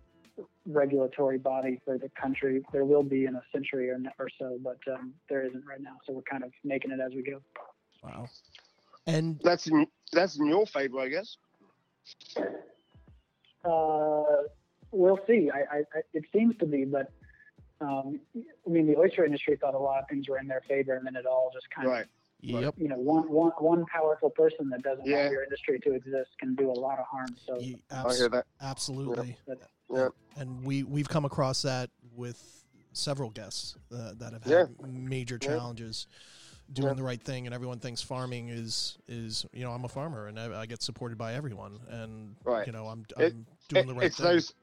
regulatory body for the country. There will be in a century or, or so, but um, there isn't right now. So we're kind of making it as we go. Wow. And That's in that's in your favor, I guess. Uh, we'll see. I, I, I, it seems to be, but um, I mean, the oyster industry thought a lot of things were in their favor, and then it all just kind of. Right. of, yep, you know, one, one, one powerful person that doesn't Yeah. want your industry to exist can do a lot of harm. So, you- I hear that. absolutely. but, Yeah. And we we've come across that with several guests uh, that have Yeah. had major Yeah. challenges doing Yeah. the right thing, and everyone thinks farming is is you know I'm a farmer and I, I get supported by everyone, and Right. you know I'm, I'm doing It- the right it's thing. those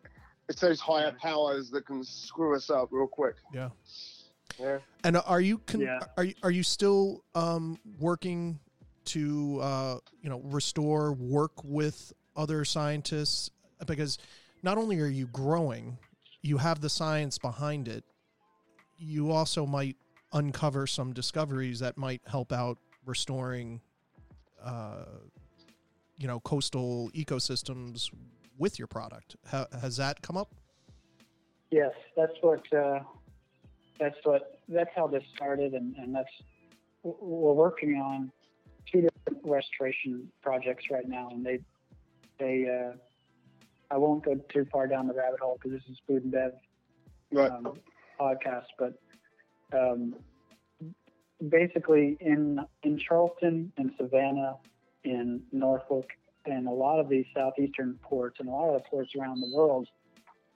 it's those higher powers that can screw us up real quick. Yeah. Yeah. And are you con- Yeah. are you, are you still um, working to uh, you know restore work with other scientists because not only are you growing, you have the science behind it. You also might uncover some discoveries that might help out restoring, uh, you know, coastal ecosystems with your product. Ha- has that come up? yes, that's what, uh, that's what, that's how this started, and, and that's, we're working on two different restoration projects right now, and they, they, uh, I won't go too far down the rabbit hole because this is food and bev Right. um, podcast, but um, basically in in Charleston, in Savannah, in Norfolk, and a lot of these southeastern ports, and a lot of the ports around the world,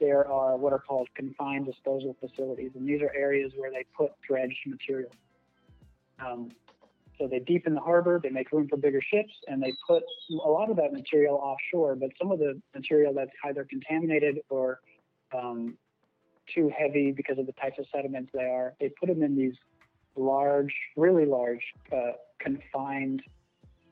there are what are called confined disposal facilities, and these are areas where they put dredged material. Um, so they deepen the harbor, they make room for bigger ships, and they put a lot of that material offshore. But some of the material that's either contaminated or um, too heavy because of the types of sediments they are. They put them in these large, really large, uh, confined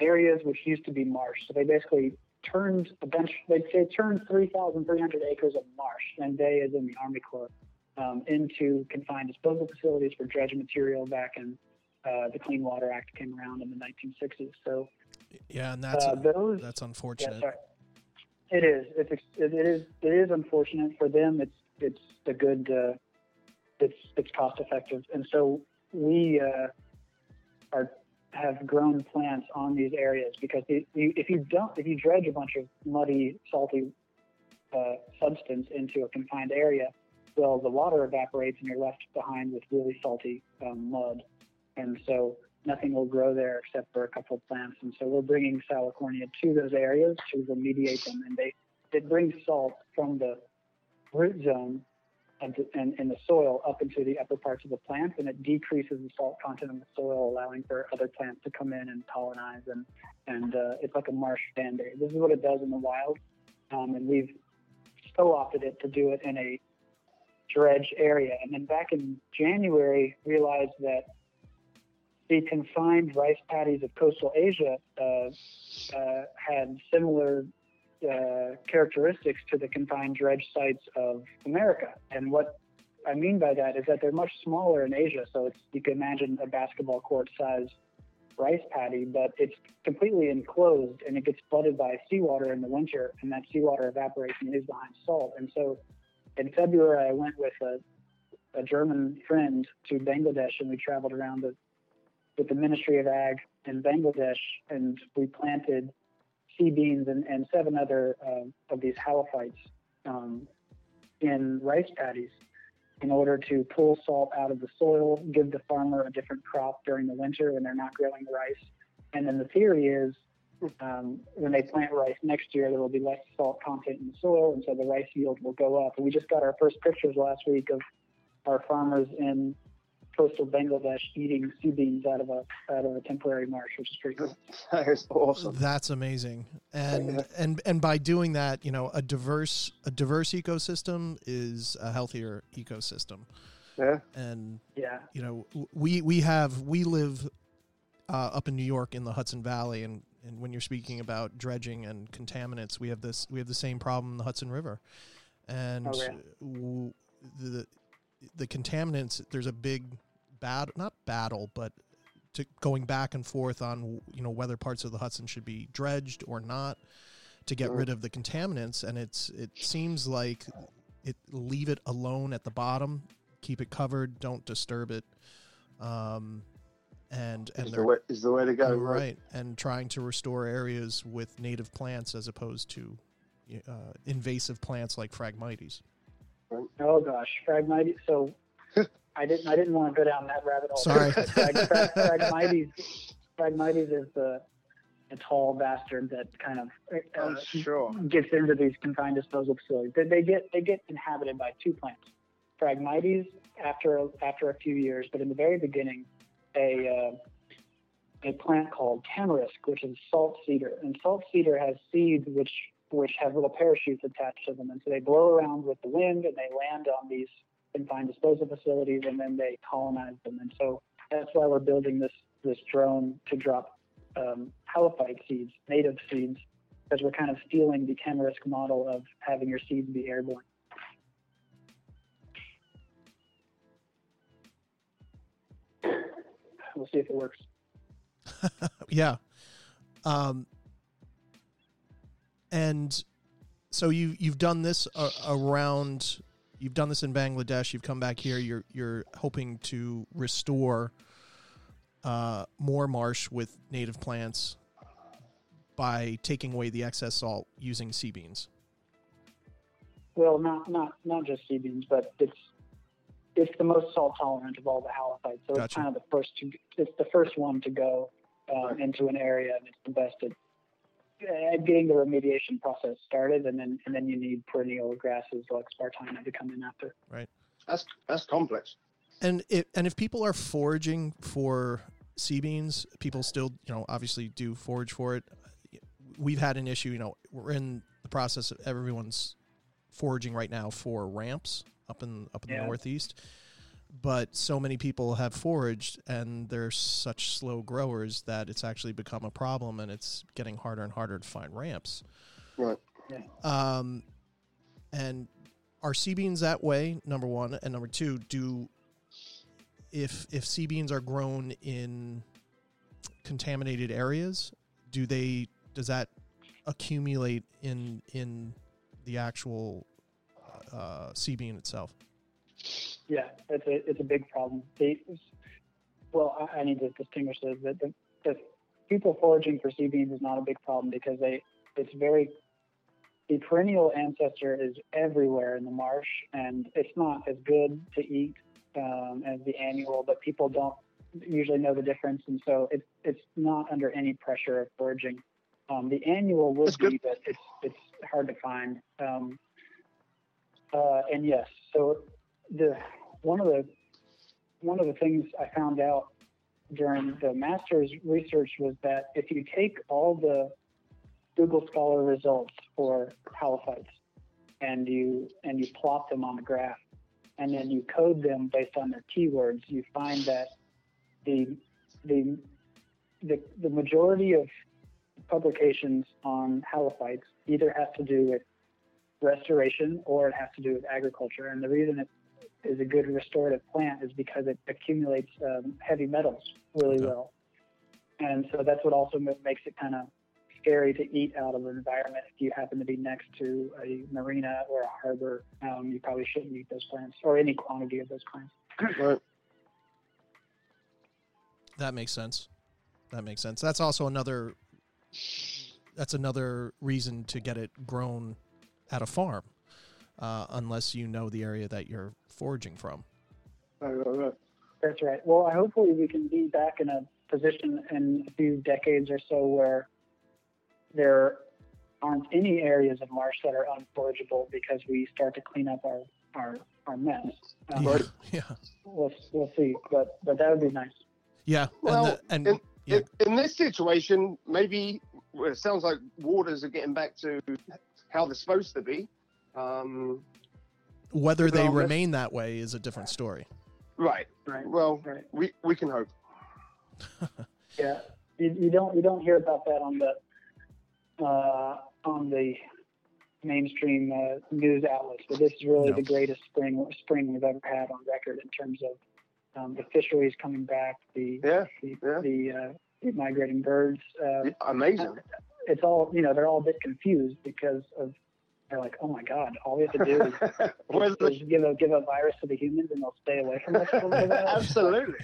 areas which used to be marsh. So they basically turned a bunch, they'd say turned 3,300 acres of marsh, and they, as in the Army Corps, um, into confined disposal facilities for dredge material back in uh, the Clean Water Act came around in the 1960s. So Yeah, and that's uh, those that's unfortunate. sorry. It is. It's it is. It is unfortunate for them. It's it's a good. Uh, it's it's cost effective, and so we uh, are have grown plants on these areas because if you don't if you dredge a bunch of muddy, salty uh, substance into a confined area, well, the water evaporates and you're left behind with really salty um, mud, and so nothing will grow there except for a couple of plants. And so we're bringing Salicornia to those areas to remediate them. And they it brings salt from the root zone and, and in the soil up into the upper parts of the plant, and it decreases the salt content in the soil, allowing for other plants to come in and colonize. And and uh, it's like a marsh band-aid. This is what it does in the wild, um, and we've co-opted it to do it in a dredge area. And then back in January, realized that the confined rice paddies of coastal Asia uh, uh, had similar characteristics to the confined dredge sites of America. And what I mean by that is that they're much smaller in Asia. So it's, you can imagine a basketball court size rice paddy, but it's completely enclosed and it gets flooded by seawater in the winter, and that seawater evaporates and leaves behind salt. And so in February, I went with a, a German friend to Bangladesh and we traveled around the with the Ministry of Ag in Bangladesh, and we planted sea beans and, and seven other uh, of these halophytes um, in rice paddies in order to pull salt out of the soil, give the farmer a different crop during the winter when they're not growing rice. And then the theory is um, when they plant rice next year, there will be less salt content in the soil, and so the rice yield will go up. And we just got our first pictures last week of our farmers in coastal Bangladesh eating sea beans out of a out of a temporary marsh, which is pretty cool. That is awesome. That's amazing. And Yeah. and and by doing that, you know, a diverse a diverse ecosystem is a healthier ecosystem. Yeah. And Yeah, you know, we we have we live uh, up in New York in the Hudson Valley, and and when you're speaking about dredging and contaminants, we have this we have the same problem in the Hudson River, and Oh, yeah. w- the the contaminants. There's a big bad not battle, but to going back and forth on you know whether parts of the Hudson should be dredged or not to get Mm. rid of the contaminants, and it's it seems like it leave it alone at the bottom, keep it covered, don't disturb it. Um, and and is the way, is the way to go. right. Right. and trying to restore areas with native plants as opposed to uh, invasive plants like Phragmites. Oh gosh, Phragmites. So I didn't I didn't want to go down that rabbit hole. Sorry. Phrag, Phrag, Phragmites. Phragmites is the a tall bastard that kind of uh, Oh, sure. gets into these confined disposal facilities. They, they get they get inhabited by two plants. Phragmites after after a few years, but in the very beginning, a uh, a plant called tamarisk, which is salt cedar, and salt cedar has seeds which which have little parachutes attached to them, and so they blow around with the wind and they land on these confined disposal facilities, and then they colonize them. And so that's why we're building this this drone to drop um, halophyte seeds, native seeds, because we're kind of stealing the tamarisk model of having your seeds be airborne. We'll see if it works. yeah. Um, and so you you've done this uh, around you've done this in Bangladesh. You've come back here. You're you're hoping to restore uh, more marsh with native plants by taking away the excess salt using sea beans. Well, not not not just sea beans, but it's it's the most salt tolerant of all the halophytes. So it's kind of the first to it's the first one to go um, into an area, and it's the best at, at getting the remediation process started. And then and then you need perennial grasses like spartina to come in after. Right. That's that's complex. And it, and if people are foraging for sea beans, people still, you know, obviously do forage for it. We've had an issue, you know, we're in the process of everyone's foraging right now for ramps up in up in the northeast. But so many people have foraged and they're such slow growers that it's actually become a problem and it's getting harder and harder to find ramps. Right. Um, and are sea beans that way? Number one, and number two, do if if sea beans are grown in contaminated areas, do they does that accumulate in in the actual uh, sea bean itself? Yeah, it's a it's a big problem. They, well, I, I need to distinguish this. That the, the people foraging for sea beans is not a big problem because they it's very the perennial ancestor is everywhere in the marsh, and it's not as good to eat um, as the annual, but people don't usually know the difference, and so it's it's not under any pressure of foraging. Um, the annual would That's good. be, but it's it's hard to find. Um, uh, and yes, so the one of the one of the things I found out during the master's research was that if you take all the Google Scholar results for halophytes and you and you plot them on a graph and then you code them based on their keywords, you find that the the the, the majority of publications on halophytes either have to do with restoration or it has to do with agriculture. And the reason it is a good restorative plant is because it accumulates um, heavy metals really Okay. well. And so that's what also makes it kind of scary to eat out of an environment. If you happen to be next to a marina or a harbor, um, you probably shouldn't eat those plants or any quantity of those plants. Right. That makes sense. That makes sense. That's also another. That's another reason to get it grown at a farm, uh, unless you know the area that you're foraging from. That's right. Well, I hopefully we can be back in a position in a few decades or so where there aren't any areas of marsh that are unforageable because we start to clean up our our, our mess. Um, Yeah, yeah, We'll we'll see, but but that would be nice. yeah. Well, and the, and in- yeah, In, in this situation, maybe well, it sounds like waters are getting back to how they're supposed to be. Um, whether they well, that's- remain that way is a different story. right. Right. Well, Right. we, we can hope. Yeah. You, you don't you don't hear about that on the uh, on the mainstream uh, news outlets, but this is really No. the greatest spring spring we've ever had on record in terms of um, the fisheries coming back, the Yeah. the, Yeah. the, uh, the migrating birds. Uh, Amazing. it's all you know they're all a bit confused because of they're like, oh my god, all we have to do is, is, the- is give a give a virus to the humans and they'll stay away from us. for a little while. Absolutely.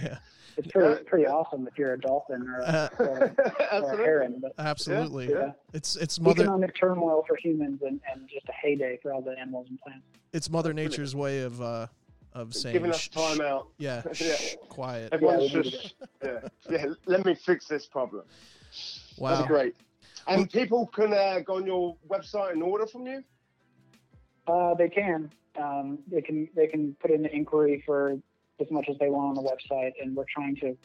It's pretty pretty awesome if you're a dolphin or, Uh, a, or, a- or a heron. But Absolutely. yeah. It's it's mother economic turmoil for humans and, and just a heyday for all the animals and plants. it's Mother Nature's way of uh of saying Giving us time shh." out. Yeah, Yeah. shh, quiet. Everyone's Yeah, just, yeah, yeah. Let me fix this problem. Wow. That's great. And people can uh, go on your website and order from you. Uh, they can. Um, they can they can put in an inquiry for as much as they want on the website, and we're trying to.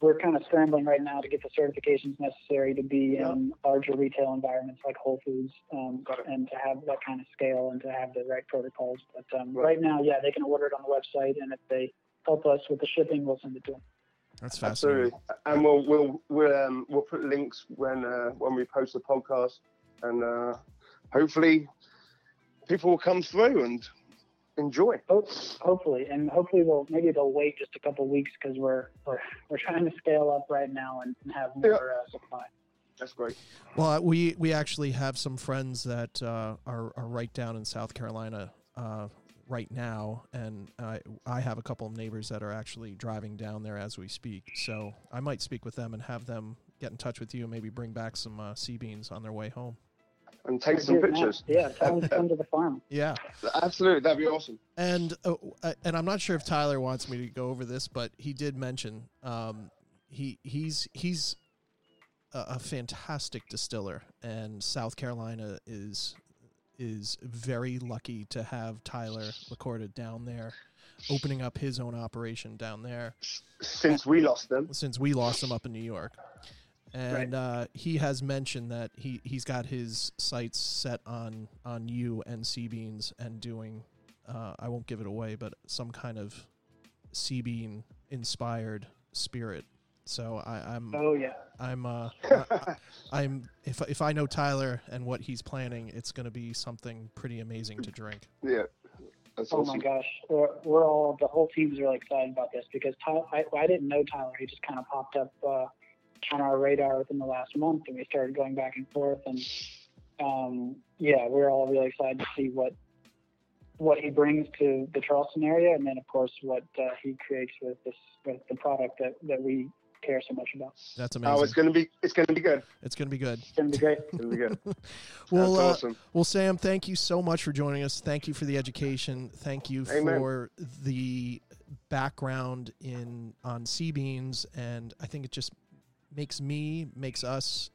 We're kind of scrambling right now to get the certifications necessary to be Yeah. in larger retail environments like Whole Foods, um, and to have that kind of scale and to have the right protocols. But um, Right. right now, yeah, they can order it on the website, and if they help us with the shipping, we'll send it to them. That's fascinating. Absolutely. And we'll we'll we'll um, we'll put links when uh, when we post the podcast, and uh, hopefully people will come through and enjoy. Hope, hopefully, and hopefully they'll maybe they'll wait just a couple weeks because we're we're we're trying to scale up right now and, and have more uh, supply. That's great. Well, uh, we we actually have some friends that uh, are are right down in South Carolina uh, right now, and I I have a couple of neighbors that are actually driving down there as we speak. So I might speak with them and have them get in touch with you, and maybe bring back some uh, sea beans on their way home. And take some Here's Matt. pictures. Yeah, tell come to the farm. Yeah, Absolutely, that'd be awesome. and uh, uh, and I'm not sure if Tyler wants me to go over this, but he did mention um, he he's he's a, a fantastic distiller, and South Carolina is is very lucky to have Tyler Lacorda down there, opening up his own operation down there Since we lost them, since we lost him up in New York. And uh, he has mentioned that he, he's got his sights set on on you and sea beans and doing uh, I won't give it away, but some kind of sea bean inspired spirit. So I, I'm Oh yeah. I'm uh, I, I'm if if I know Tyler and what he's planning, it's going to be something pretty amazing to drink. yeah, that's Oh awesome. my gosh, we're, we're all the whole team's really excited about this because Tyler, I, I didn't know Tyler. He just kind of popped up uh, on our radar within the last month, and we started going back and forth. And um, yeah, we're all really excited to see what what he brings to the Charleston area, and then of course what uh, he creates with this with the product that, that we care so much about. That's amazing. Oh, amazing. it's gonna be it's gonna be good. it's going to be good. It's gonna be great. It's gonna be good. Well, That's uh, awesome. Well, Sam, thank you so much for joining us. Thank you for the education. Thank you Amen. for the background in on sea beans, and I think it just makes me makes us,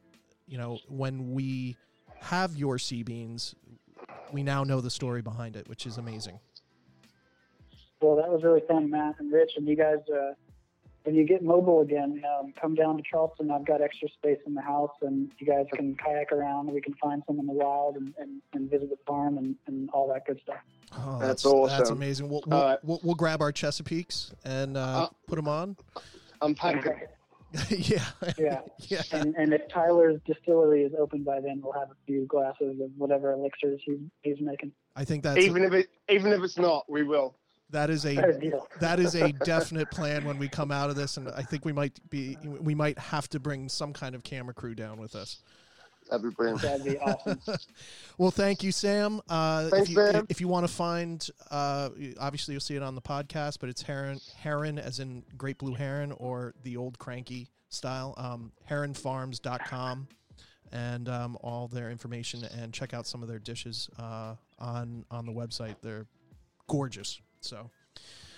you know, when we have your sea beans, we now know the story behind it, which is amazing. Well, that was really fun, Matt and Rich, and you guys. Uh, when you get mobile again, um, come down to Charleston. I've got extra space in the house, and you guys can kayak around. We can find some in the wild and, and, and visit the farm and, and all that good stuff. Oh, That's That's awesome. amazing. We'll we'll, All right. we'll, we'll grab our Chesapeakes and uh, Uh, put them on. Unpack it. yeah, Yeah. yeah. And, and if Tyler's distillery is open by then, we'll have a few glasses of whatever elixirs he's, he's making. I think that's Even if it even if it's not, we will. That is a that is a definite plan when we come out of this, and I think we might be we might have to bring some kind of camera crew down with us. That'd be brilliant. That'd be awesome. Well, thank you, Sam. Uh, Thanks, if you, Sam. If you want to find, uh, obviously you'll see it on the podcast, but it's heron, heron as in great blue heron or the old cranky style. Um, heronfarms.com and um, all their information, and check out some of their dishes uh, on on the website. They're gorgeous. So.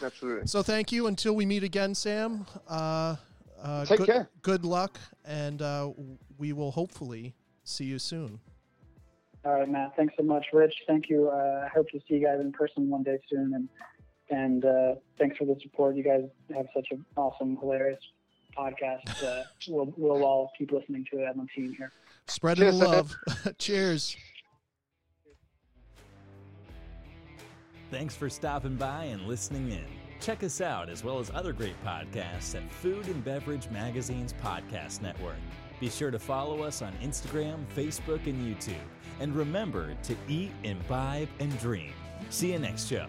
Absolutely. So thank you. Until we meet again, Sam. Uh, uh, Take good, care. Good luck, and uh, we will hopefully see you soon. All right, Matt. Thanks so much, Rich. Thank you. Uh, I hope to see you guys in person one day soon, and and uh, thanks for the support. You guys have such an awesome, hilarious podcast. Uh, we'll we'll all keep listening to it on the team here. Spreading the love. Cheers. Thanks for stopping by and listening in. Check us out as well as other great podcasts at Food and Beverage Magazine's Podcast Network. Be sure to follow us on Instagram, Facebook, and YouTube. And remember to eat, imbibe, and dream. See you next show.